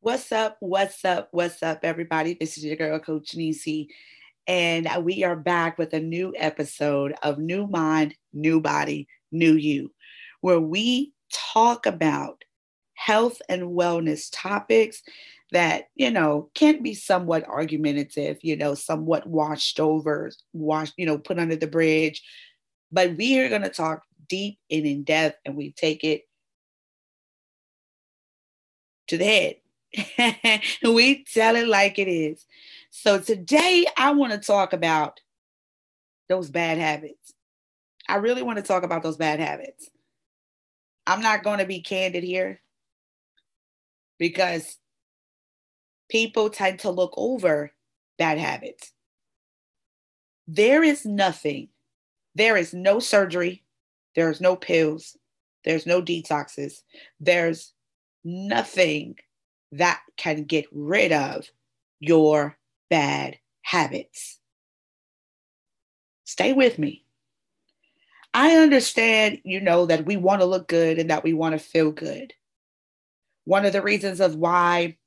What's up? What's up? What's up, everybody? This is your girl, Coach Nesi, and we are back with a new episode of New Mind, New Body, New You, where we talk about health and wellness topics that you know can be somewhat argumentative, you know, somewhat washed over, washed, you know, put under the bridge. But we are going to talk deep and in depth, and we take it to the head we tell it like it is. So today I want to talk about those bad habits. I really want to talk about those bad habits. I'm not going to be candid here because people tend to look over bad habits. There is nothing, there is no surgery, there's no pills, there's no detoxes, there's nothing that can get rid of your bad habits. Stay with me. I understand, you know, that we want to look good and that we want to feel good. One of the reasons of why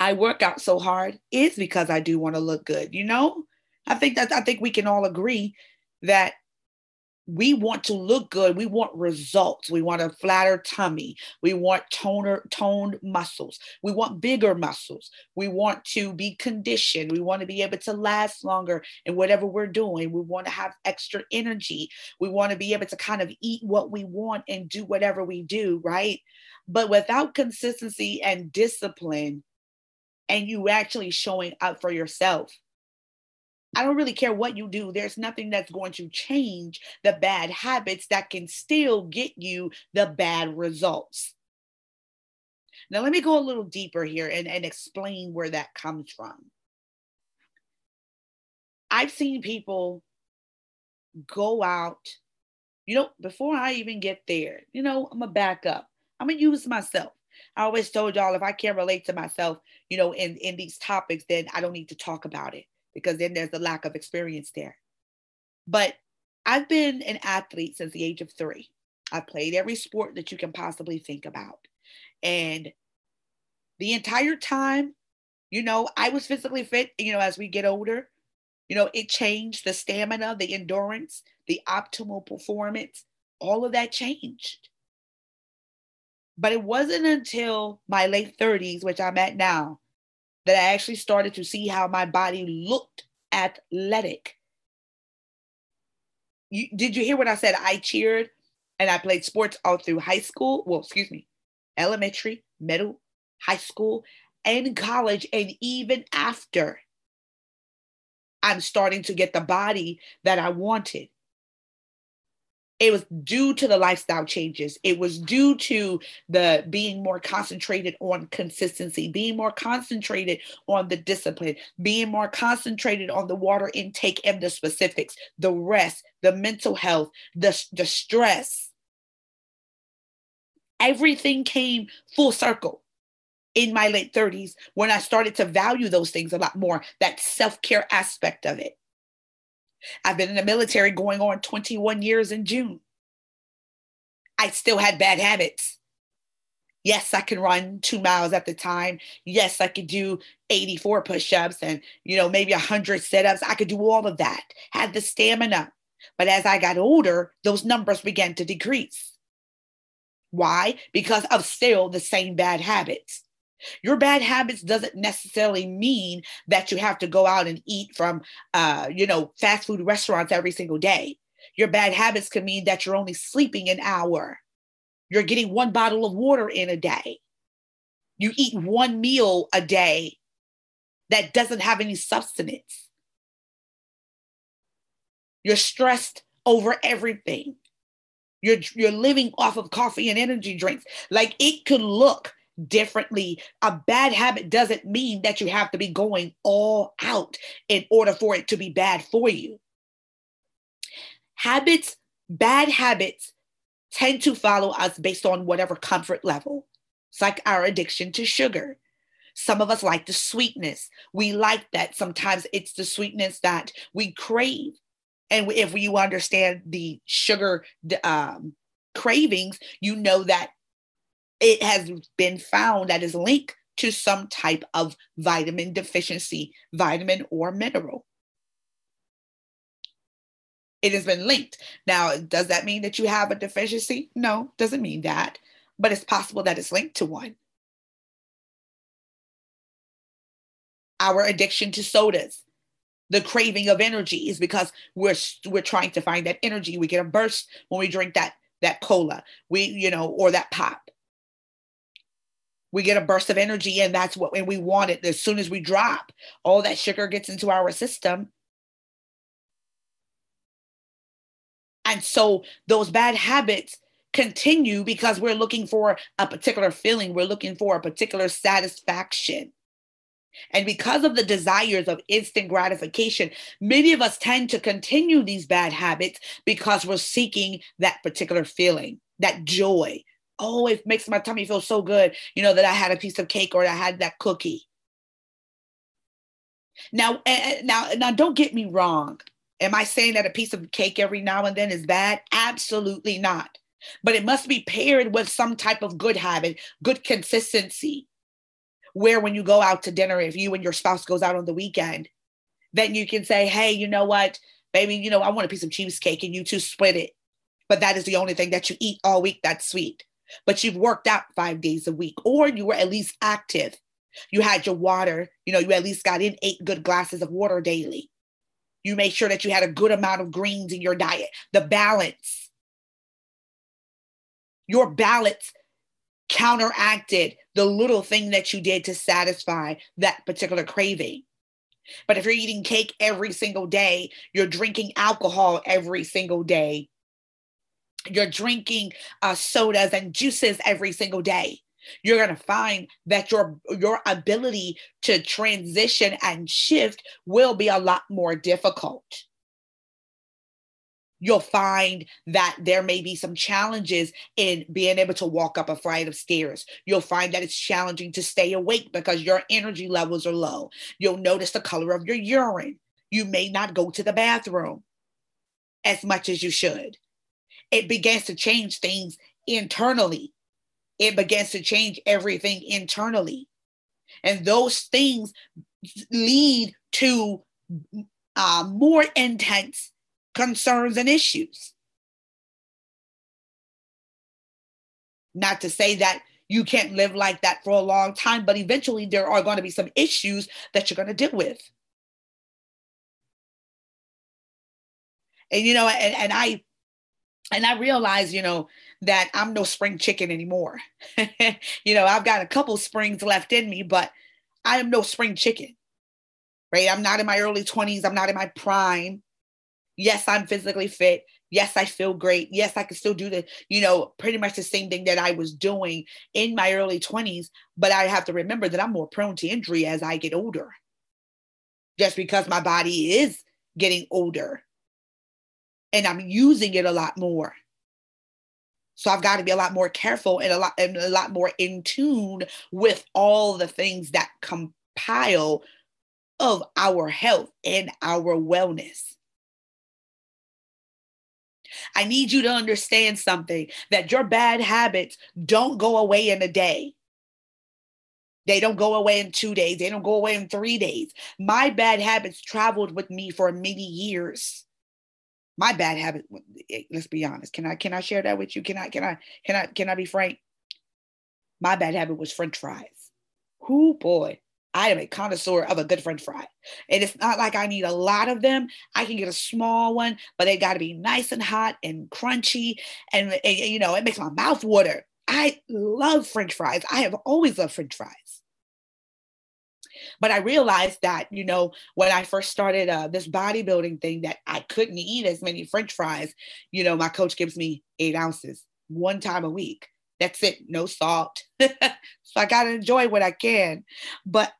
I work out so hard is because I do want to look good, you know? I think that I think we can all agree that we want to look good. We want results. We want a flatter tummy. We want toner, toned muscles. We want bigger muscles. We want to be conditioned. We want to be able to last longer in whatever we're doing. We want to have extra energy. We want to be able to kind of eat what we want and do whatever we do, right? But without consistency and discipline, and you actually showing up for yourself, I don't really care what you do. There's nothing that's going to change the bad habits that can still get you the bad results. Now, let me go a little deeper here and, and explain where that comes from. I've seen people go out, you know, before I even get there, you know, I'm gonna back up. I'm gonna use myself. I always told y'all if I can't relate to myself, you know, in, in these topics, then I don't need to talk about it because then there's a lack of experience there. But I've been an athlete since the age of three. I've played every sport that you can possibly think about. And the entire time, you know, I was physically fit, you know, as we get older, you know, it changed the stamina, the endurance, the optimal performance, all of that changed. But it wasn't until my late 30s, which I'm at now, that I actually started to see how my body looked athletic. You, did you hear what I said? I cheered and I played sports all through high school. Well, excuse me, elementary, middle, high school, and college, and even after. I'm starting to get the body that I wanted it was due to the lifestyle changes. It was due to the being more concentrated on consistency being more concentrated on the discipline being more concentrated on the water intake and the specifics the rest the mental health the, the stress. Everything came full circle in my late 30s when i started to value those things a lot more that self-care aspect of it I've been in the military going on 21 years in June. I still had bad habits. Yes, I can run two miles at the time. Yes, I could do 84 push ups and, you know, maybe 100 sit ups. I could do all of that, had the stamina. But as I got older, those numbers began to decrease. Why? Because of still the same bad habits. Your bad habits doesn't necessarily mean that you have to go out and eat from, uh, you know, fast food restaurants every single day. Your bad habits can mean that you're only sleeping an hour. You're getting one bottle of water in a day. You eat one meal a day that doesn't have any substance. You're stressed over everything. You're, you're living off of coffee and energy drinks. Like it could look differently. A bad habit doesn't mean that you have to be going all out in order for it to be bad for you. Habits, bad habits, tend to follow us based on whatever comfort level. It's like our addiction to sugar. Some of us like the sweetness. We like that. Sometimes it's the sweetness that we crave. And if you understand the sugar um, cravings, you know that it has been found that is linked to some type of vitamin deficiency, vitamin or mineral. It has been linked. Now, does that mean that you have a deficiency? No, doesn't mean that, but it's possible that it's linked to one. Our addiction to sodas, the craving of energy is because we're we're trying to find that energy. We get a burst when we drink that that cola, we you know, or that pop. We get a burst of energy, and that's what and we want it. As soon as we drop, all that sugar gets into our system. And so those bad habits continue because we're looking for a particular feeling, we're looking for a particular satisfaction. And because of the desires of instant gratification, many of us tend to continue these bad habits because we're seeking that particular feeling, that joy. Oh, it makes my tummy feel so good, you know, that I had a piece of cake or I had that cookie. Now, now, now, don't get me wrong. Am I saying that a piece of cake every now and then is bad? Absolutely not. But it must be paired with some type of good habit, good consistency where when you go out to dinner, if you and your spouse goes out on the weekend, then you can say, hey, you know what, baby, you know, I want a piece of cheesecake and you two split it. But that is the only thing that you eat all week that's sweet. But you've worked out five days a week, or you were at least active. You had your water, you know, you at least got in eight good glasses of water daily. You made sure that you had a good amount of greens in your diet, the balance. Your balance counteracted the little thing that you did to satisfy that particular craving. But if you're eating cake every single day, you're drinking alcohol every single day, you're drinking uh, sodas and juices every single day, you're going to find that your your ability to transition and shift will be a lot more difficult you'll find that there may be some challenges in being able to walk up a flight of stairs. You'll find that it's challenging to stay awake because your energy levels are low. You'll notice the color of your urine. You may not go to the bathroom as much as you should. It begins to change things internally. It begins to change everything internally. And those things lead to uh, more intense concerns and issues. Not to say that you can't live like that for a long time, but eventually there are going to be some issues that you're going to deal with. And you know, and, and I and I realize, you know, that I'm no spring chicken anymore. you know, I've got a couple springs left in me, but I am no spring chicken. Right? I'm not in my early 20s, I'm not in my prime. Yes, I'm physically fit. Yes, I feel great. Yes, I can still do the, you know, pretty much the same thing that I was doing in my early 20s. But I have to remember that I'm more prone to injury as I get older. Just because my body is getting older and I'm using it a lot more. So I've got to be a lot more careful and a lot and a lot more in tune with all the things that compile of our health and our wellness. I need you to understand something that your bad habits don't go away in a day. They don't go away in two days. They don't go away in three days. My bad habits traveled with me for many years. My bad habit, eh, let's be honest. Can I can I share that with you? Can I can I can I can I be frank? My bad habit was French fries. Who boy, I am a connoisseur of a good French fry. And it's not like I need a lot of them. I can get a small one, but they got to be nice and hot and crunchy. And, and, you know, it makes my mouth water. I love French fries. I have always loved French fries. But I realized that, you know, when I first started uh, this bodybuilding thing, that I couldn't eat as many French fries. You know, my coach gives me eight ounces one time a week. That's it, no salt. so I got to enjoy what I can. But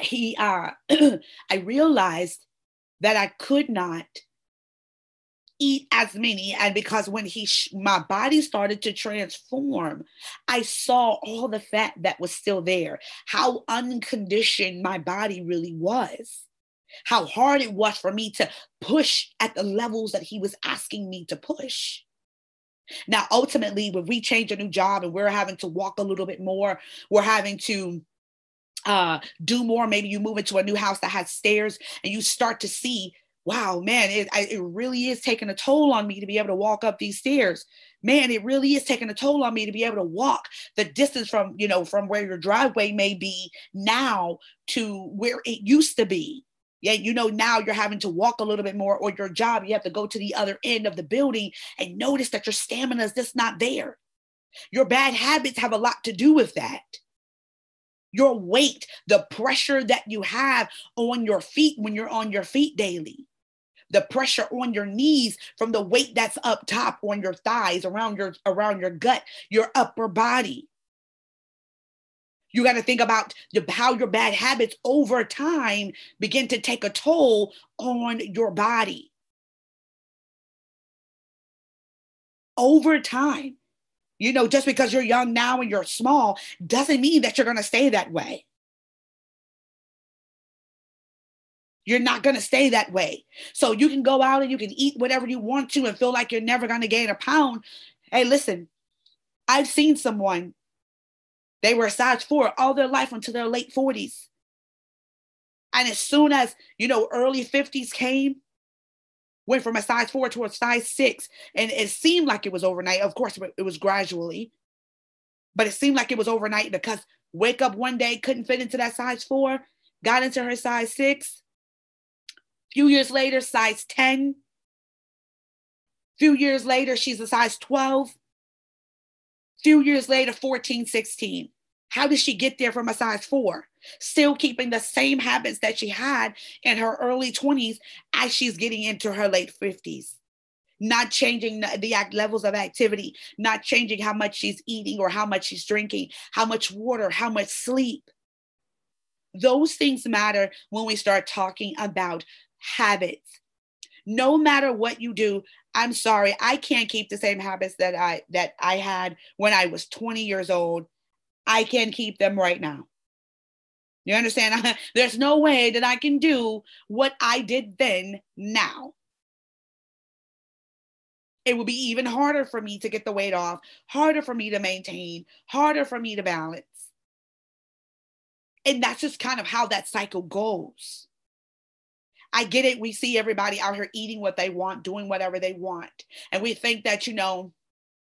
he uh I realized that I could not eat as many and because when he sh- my body started to transform i saw all the fat that was still there how unconditioned my body really was how hard it was for me to push at the levels that he was asking me to push Now, ultimately, when we change a new job and we're having to walk a little bit more, we're having to uh, do more. Maybe you move into a new house that has stairs and you start to see, wow, man, it, it really is taking a toll on me to be able to walk up these stairs. Man, it really is taking a toll on me to be able to walk the distance from, you know, from where your driveway may be now to where it used to be. Yeah, you know, now you're having to walk a little bit more, or your job, you have to go to the other end of the building and notice that your stamina is just not there. Your bad habits have a lot to do with that. Your weight, the pressure that you have on your feet when you're on your feet daily, the pressure on your knees from the weight that's up top on your thighs, around your around your gut, your upper body. You got to think about the, how your bad habits over time begin to take a toll on your body. Over time, you know, just because you're young now and you're small doesn't mean that you're going to stay that way. You're not going to stay that way. So you can go out and you can eat whatever you want to and feel like you're never going to gain a pound. Hey, listen, I've seen someone they were a size four all their life until their late 40s. And as soon as, you know, early 50s came, went from a size four to a size six. And it seemed like it was overnight. Of course, it was gradually, but it seemed like it was overnight because wake up one day, couldn't fit into that size four, got into her size six. Few years later, size 10. Few years later, she's a size 12 few years later 14 16 how did she get there from a size four? Still keeping the same habits that she had in her early 20s as she's getting into her late 50s not changing the levels of activity. Not changing how much she's eating or how much she's drinking. How much water how much sleep. Those things matter when we start talking about habits. No matter what you do i'm sorry i can't keep the same habits that i that i had when i was 20 years old. I can keep them right now. You understand? There's no way that i can do what i did then now. It would be even harder for me to get the weight off harder for me to maintain harder for me to balance. And that's just kind of how that cycle goes I get it. We see everybody out here eating what they want, doing whatever they want. And we think that, you know,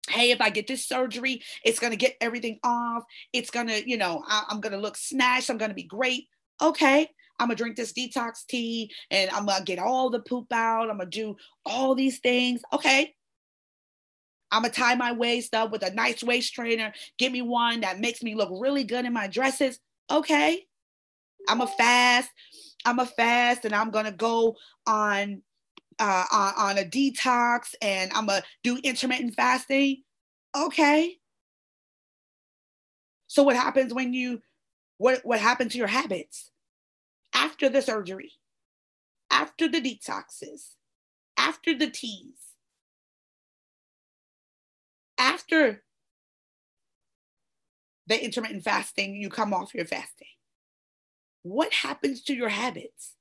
hey, if I get this surgery, it's going to get everything off. It's going to, you know, I, am going to look snatched. I'm going to be great. Okay. I'm going to drink this detox tea and I'm going to get all the poop out. I'm going to do all these things. Okay. I'm going to tie my waist up with a nice waist trainer. Give me one that makes me look really good in my dresses. Okay. I'm a fast. I'm a fast and I'm gonna go on uh, on, a detox and I'm gonna do intermittent fasting. Okay. So what happens when you what what happened to your habits after the surgery, after the detoxes, after the teas, after the intermittent fasting, you come off your fasting what happens to your habits?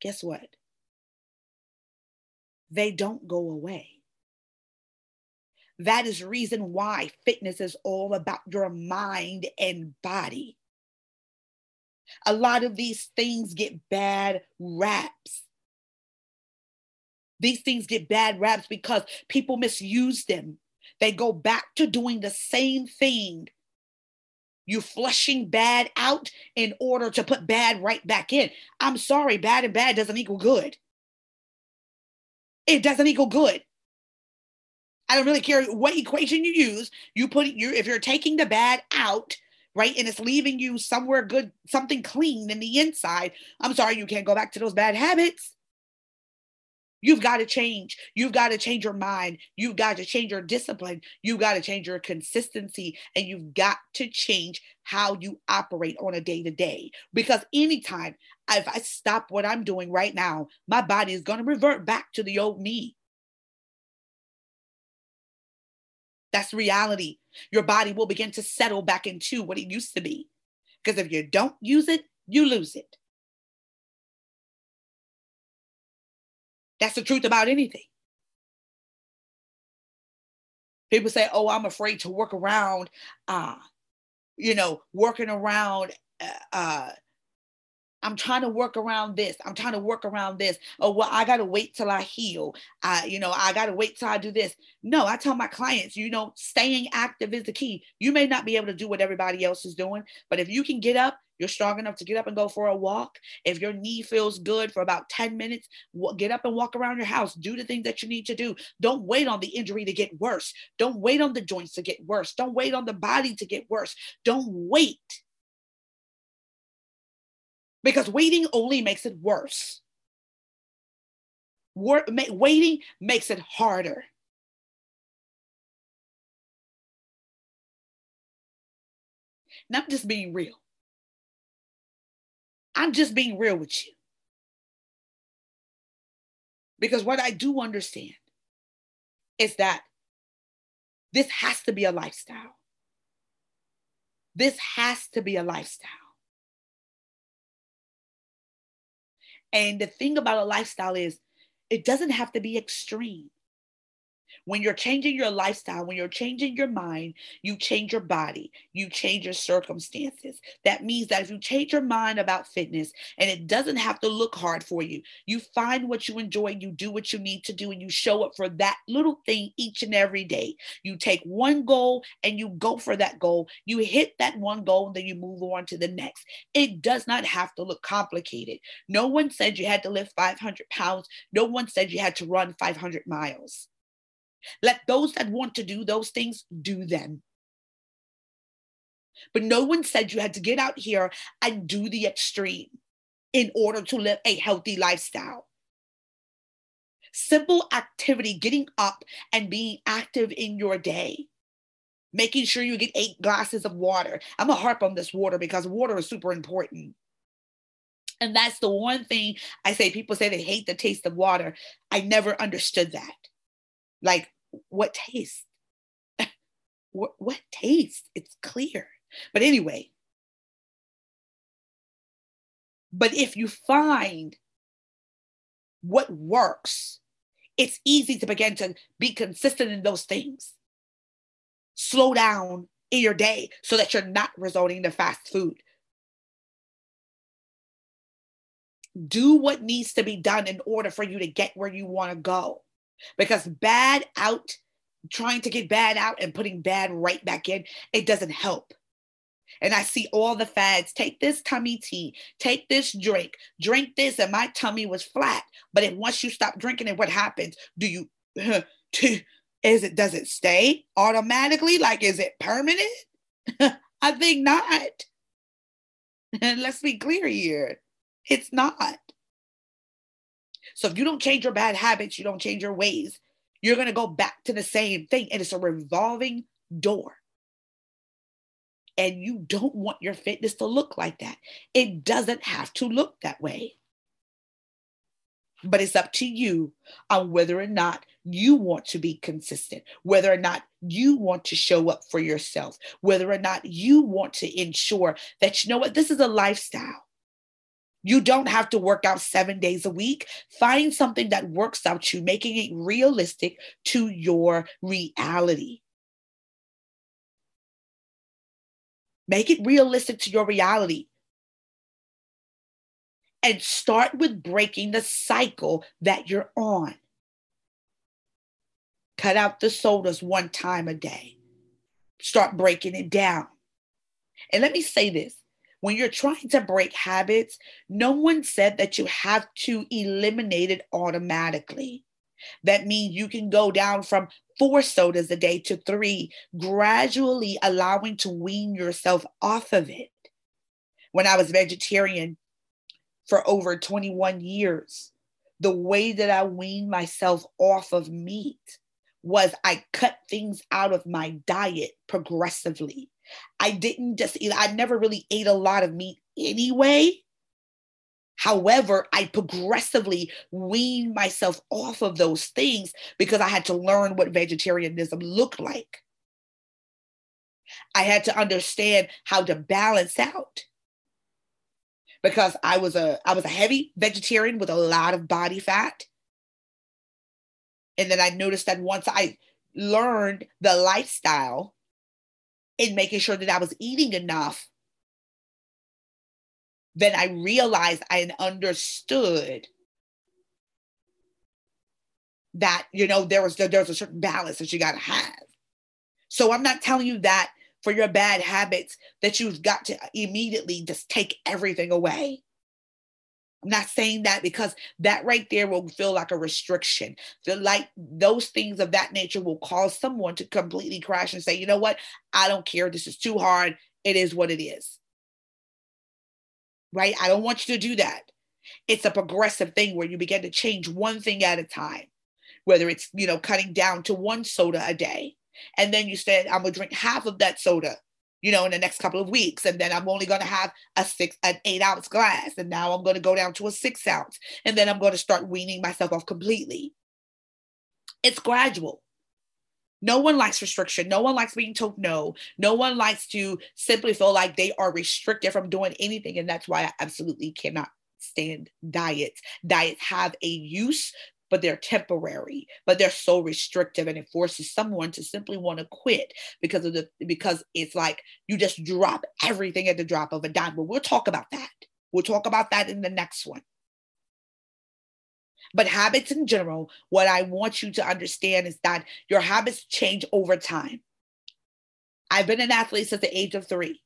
Guess what? They don't go away. That is reason why fitness is all about your mind and body. A lot of these things get bad raps. These things get bad raps because people misuse them. They go back to doing the same thing you flushing bad out in order to put bad right back in. I'm sorry, bad and bad doesn't equal good. It doesn't equal good. I don't really care what equation you use. You put you if you're taking the bad out, right, and it's leaving you somewhere good, something clean in the inside. I'm sorry, you can't go back to those bad habits. You've got to change. You've got to change your mind. You've got to change your discipline. You've got to change your consistency. And you've got to change how you operate on a day to day. Because anytime if I stop what I'm doing right now, my body is going to revert back to the old me. That's reality. Your body will begin to settle back into what it used to be. Because if you don't use it, you lose it. That's the truth about anything. People say, "Oh, I'm afraid to work around, uh, you know, working around uh, uh, I'm trying to work around this. I'm trying to work around this. Oh, well, I got to wait till I heal. I, you know, I got to wait till I do this. No, I tell my clients, you know, staying active is the key. You may not be able to do what everybody else is doing, but if you can get up, you're strong enough to get up and go for a walk. If your knee feels good for about 10 minutes, get up and walk around your house. Do the things that you need to do. Don't wait on the injury to get worse. Don't wait on the joints to get worse. Don't wait on the body to get worse. Don't wait because waiting only makes it worse. waiting makes it harder. Not I'm just being real. I'm just being real with you. Because what I do understand is that this has to be a lifestyle. This has to be a lifestyle. And the thing about a lifestyle is it doesn't have to be extreme. When you're changing your lifestyle, when you're changing your mind, you change your body, you change your circumstances. That means that if you change your mind about fitness and it doesn't have to look hard for you, you find what you enjoy, you do what you need to do, and you show up for that little thing each and every day. You take one goal and you go for that goal. You hit that one goal, and then you move on to the next. It does not have to look complicated. No one said you had to lift 500 pounds, no one said you had to run 500 miles. Let those that want to do those things do them. But no one said you had to get out here and do the extreme in order to live a healthy lifestyle. Simple activity, getting up and being active in your day, making sure you get eight glasses of water. I'm going to harp on this water because water is super important. And that's the one thing I say people say they hate the taste of water. I never understood that. Like what taste? what, what taste? It's clear. But anyway, but if you find what works, it's easy to begin to be consistent in those things. Slow down in your day so that you're not resorting to fast food. Do what needs to be done in order for you to get where you want to go because bad out, trying to get bad out and putting bad right back in, it doesn't help. And I see all the fads take this tummy tea, take this drink, drink this, and my tummy was flat. But if once you stop drinking it, what happens? Do you, is it, does it stay automatically? Like, is it permanent? I think not. Let's be clear here. It's not. So if you don't change your bad habits, you don't change your ways, you're going to go back to the same thing. And it's a revolving door. And you don't want your fitness to look like that. It doesn't have to look that way. But it's up to you on whether or not you want to be consistent, whether or not you want to show up for yourself, whether or not you want to ensure that, you know what, this is a lifestyle. You don't have to work out seven days a week. Find something that works out you, making it realistic to your reality. Make it realistic to your reality. And start with breaking the cycle that you're on. Cut out the sodas one time a day. Start breaking it down. And let me say this when you're trying to break habits, no one said that you have to eliminate it automatically. That means you can go down from four sodas a day to three, gradually allowing to wean yourself off of it. When I was vegetarian for over 21 years, the way that I weaned myself off of meat was I cut things out of my diet progressively. I didn't just eat, I never really ate a lot of meat anyway. However, I progressively weaned myself off of those things because I had to learn what vegetarianism looked like. I had to understand how to balance out because I was a I was a heavy vegetarian with a lot of body fat. And then I noticed that once I learned the lifestyle in making sure that I was eating enough, then I realized I understood that you know there was there's a certain balance that you got to have. So I'm not telling you that for your bad habits that you've got to immediately just take everything away. Not saying that because that right there will feel like a restriction. The like those things of that nature will cause someone to completely crash and say, you know what? I don't care. This is too hard. It is what it is. Right? I don't want you to do that. It's a progressive thing where you begin to change one thing at a time, whether it's, you know, cutting down to one soda a day. And then you said, I'm gonna drink half of that soda you know, in the next couple of weeks. And then I'm only going to have a six, an eight ounce glass. And now I'm going to go down to a six ounce. And then I'm going to start weaning myself off completely. It's gradual. No one likes restriction. No one likes being told no. No one likes to simply feel like they are restricted from doing anything. And that's why I absolutely cannot stand diets. Diets have a use, but they're temporary, but they're so restrictive and it forces someone to simply want to quit because of the because it's like you just drop everything at the drop of a dime. But we'll talk about that. We'll talk about that in the next one. But habits in general, what I want you to understand is that your habits change over time. I've been an athlete since the age of three.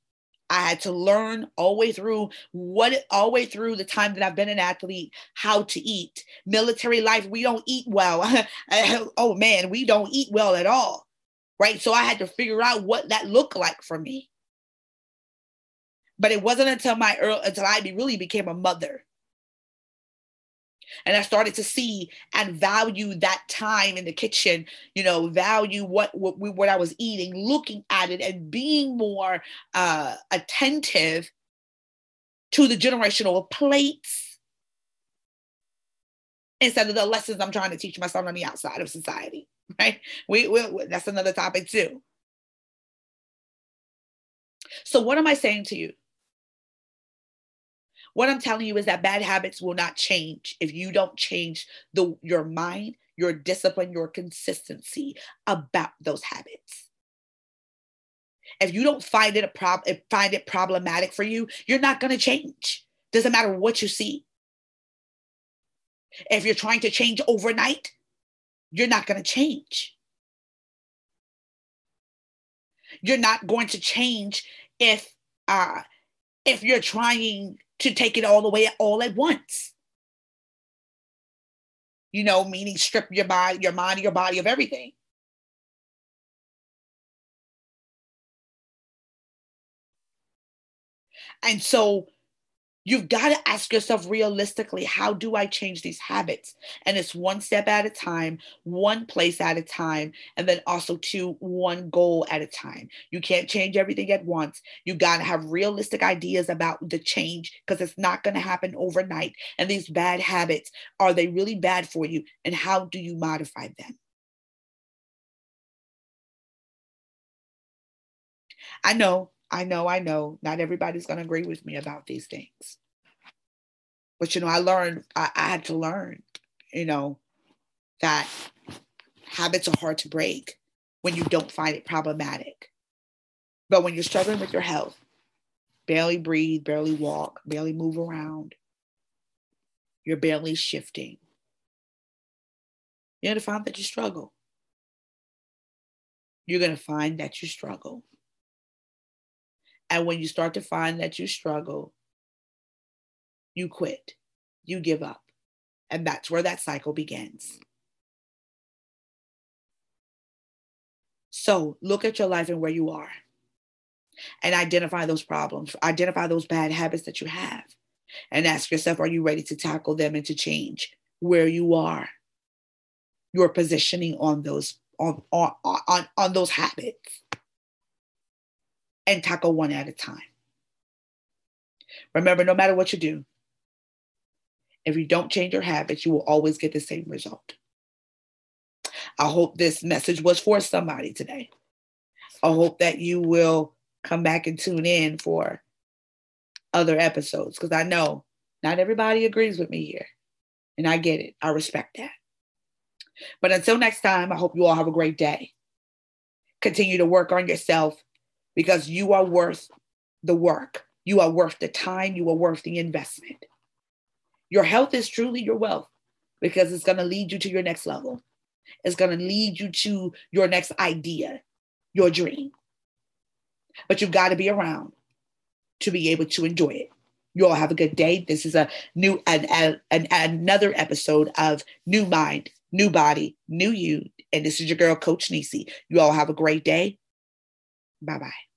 I had to learn all the way through what all the way through the time that I've been an athlete how to eat. Military life, we don't eat well. oh man, we don't eat well at all. Right? So I had to figure out what that looked like for me. But it wasn't until my early, until I really became a mother and I started to see and value that time in the kitchen, you know, value what what, what I was eating, looking at it, and being more uh, attentive to the generational plates instead of the lessons I'm trying to teach myself on the outside of society. Right? We, we that's another topic too. So, what am I saying to you? What I'm telling you is that bad habits will not change if you don't change the your mind, your discipline, your consistency about those habits. If you don't find it a problem, find it problematic for you, you're not going to change. Doesn't matter what you see. If you're trying to change overnight, you're not going to change. You're not going to change if uh, if you're trying to take it all the way all at once. You know, meaning strip your mind, your mind, your body of everything. And so You've got to ask yourself realistically how do I change these habits? And it's one step at a time, one place at a time, and then also to one goal at a time. You can't change everything at once. You got to have realistic ideas about the change because it's not going to happen overnight. And these bad habits, are they really bad for you? And how do you modify them? I know I know, I know, not everybody's going to agree with me about these things. But, you know, I learned, I, I had to learn, you know, that habits are hard to break when you don't find it problematic. But when you're struggling with your health, barely breathe, barely walk, barely move around, you're barely shifting, you're going to find that you struggle. You're going to find that you struggle. And when you start to find that you struggle, you quit, you give up. And that's where that cycle begins. So look at your life and where you are and identify those problems, identify those bad habits that you have, and ask yourself are you ready to tackle them and to change where you are? Your positioning on those on, on, on, on those habits and tackle one at a time. Remember, no matter what you do, if you don't change your habits, you will always get the same result. I hope this message was for somebody today. I hope that you will come back and tune in for other episodes because I know not everybody agrees with me here. And I get it. I respect that. But until next time, I hope you all have a great day. Continue to work on yourself because you are worth the work. You are worth the time. You are worth the investment. Your health is truly your wealth because it's going to lead you to your next level. It's going to lead you to your next idea, your dream. But you've got to be around to be able to enjoy it. You all have a good day. This is a new an, an, an, another episode of New Mind, New Body, New You. And this is your girl, Coach Nesi. You all have a great day. Bye bye.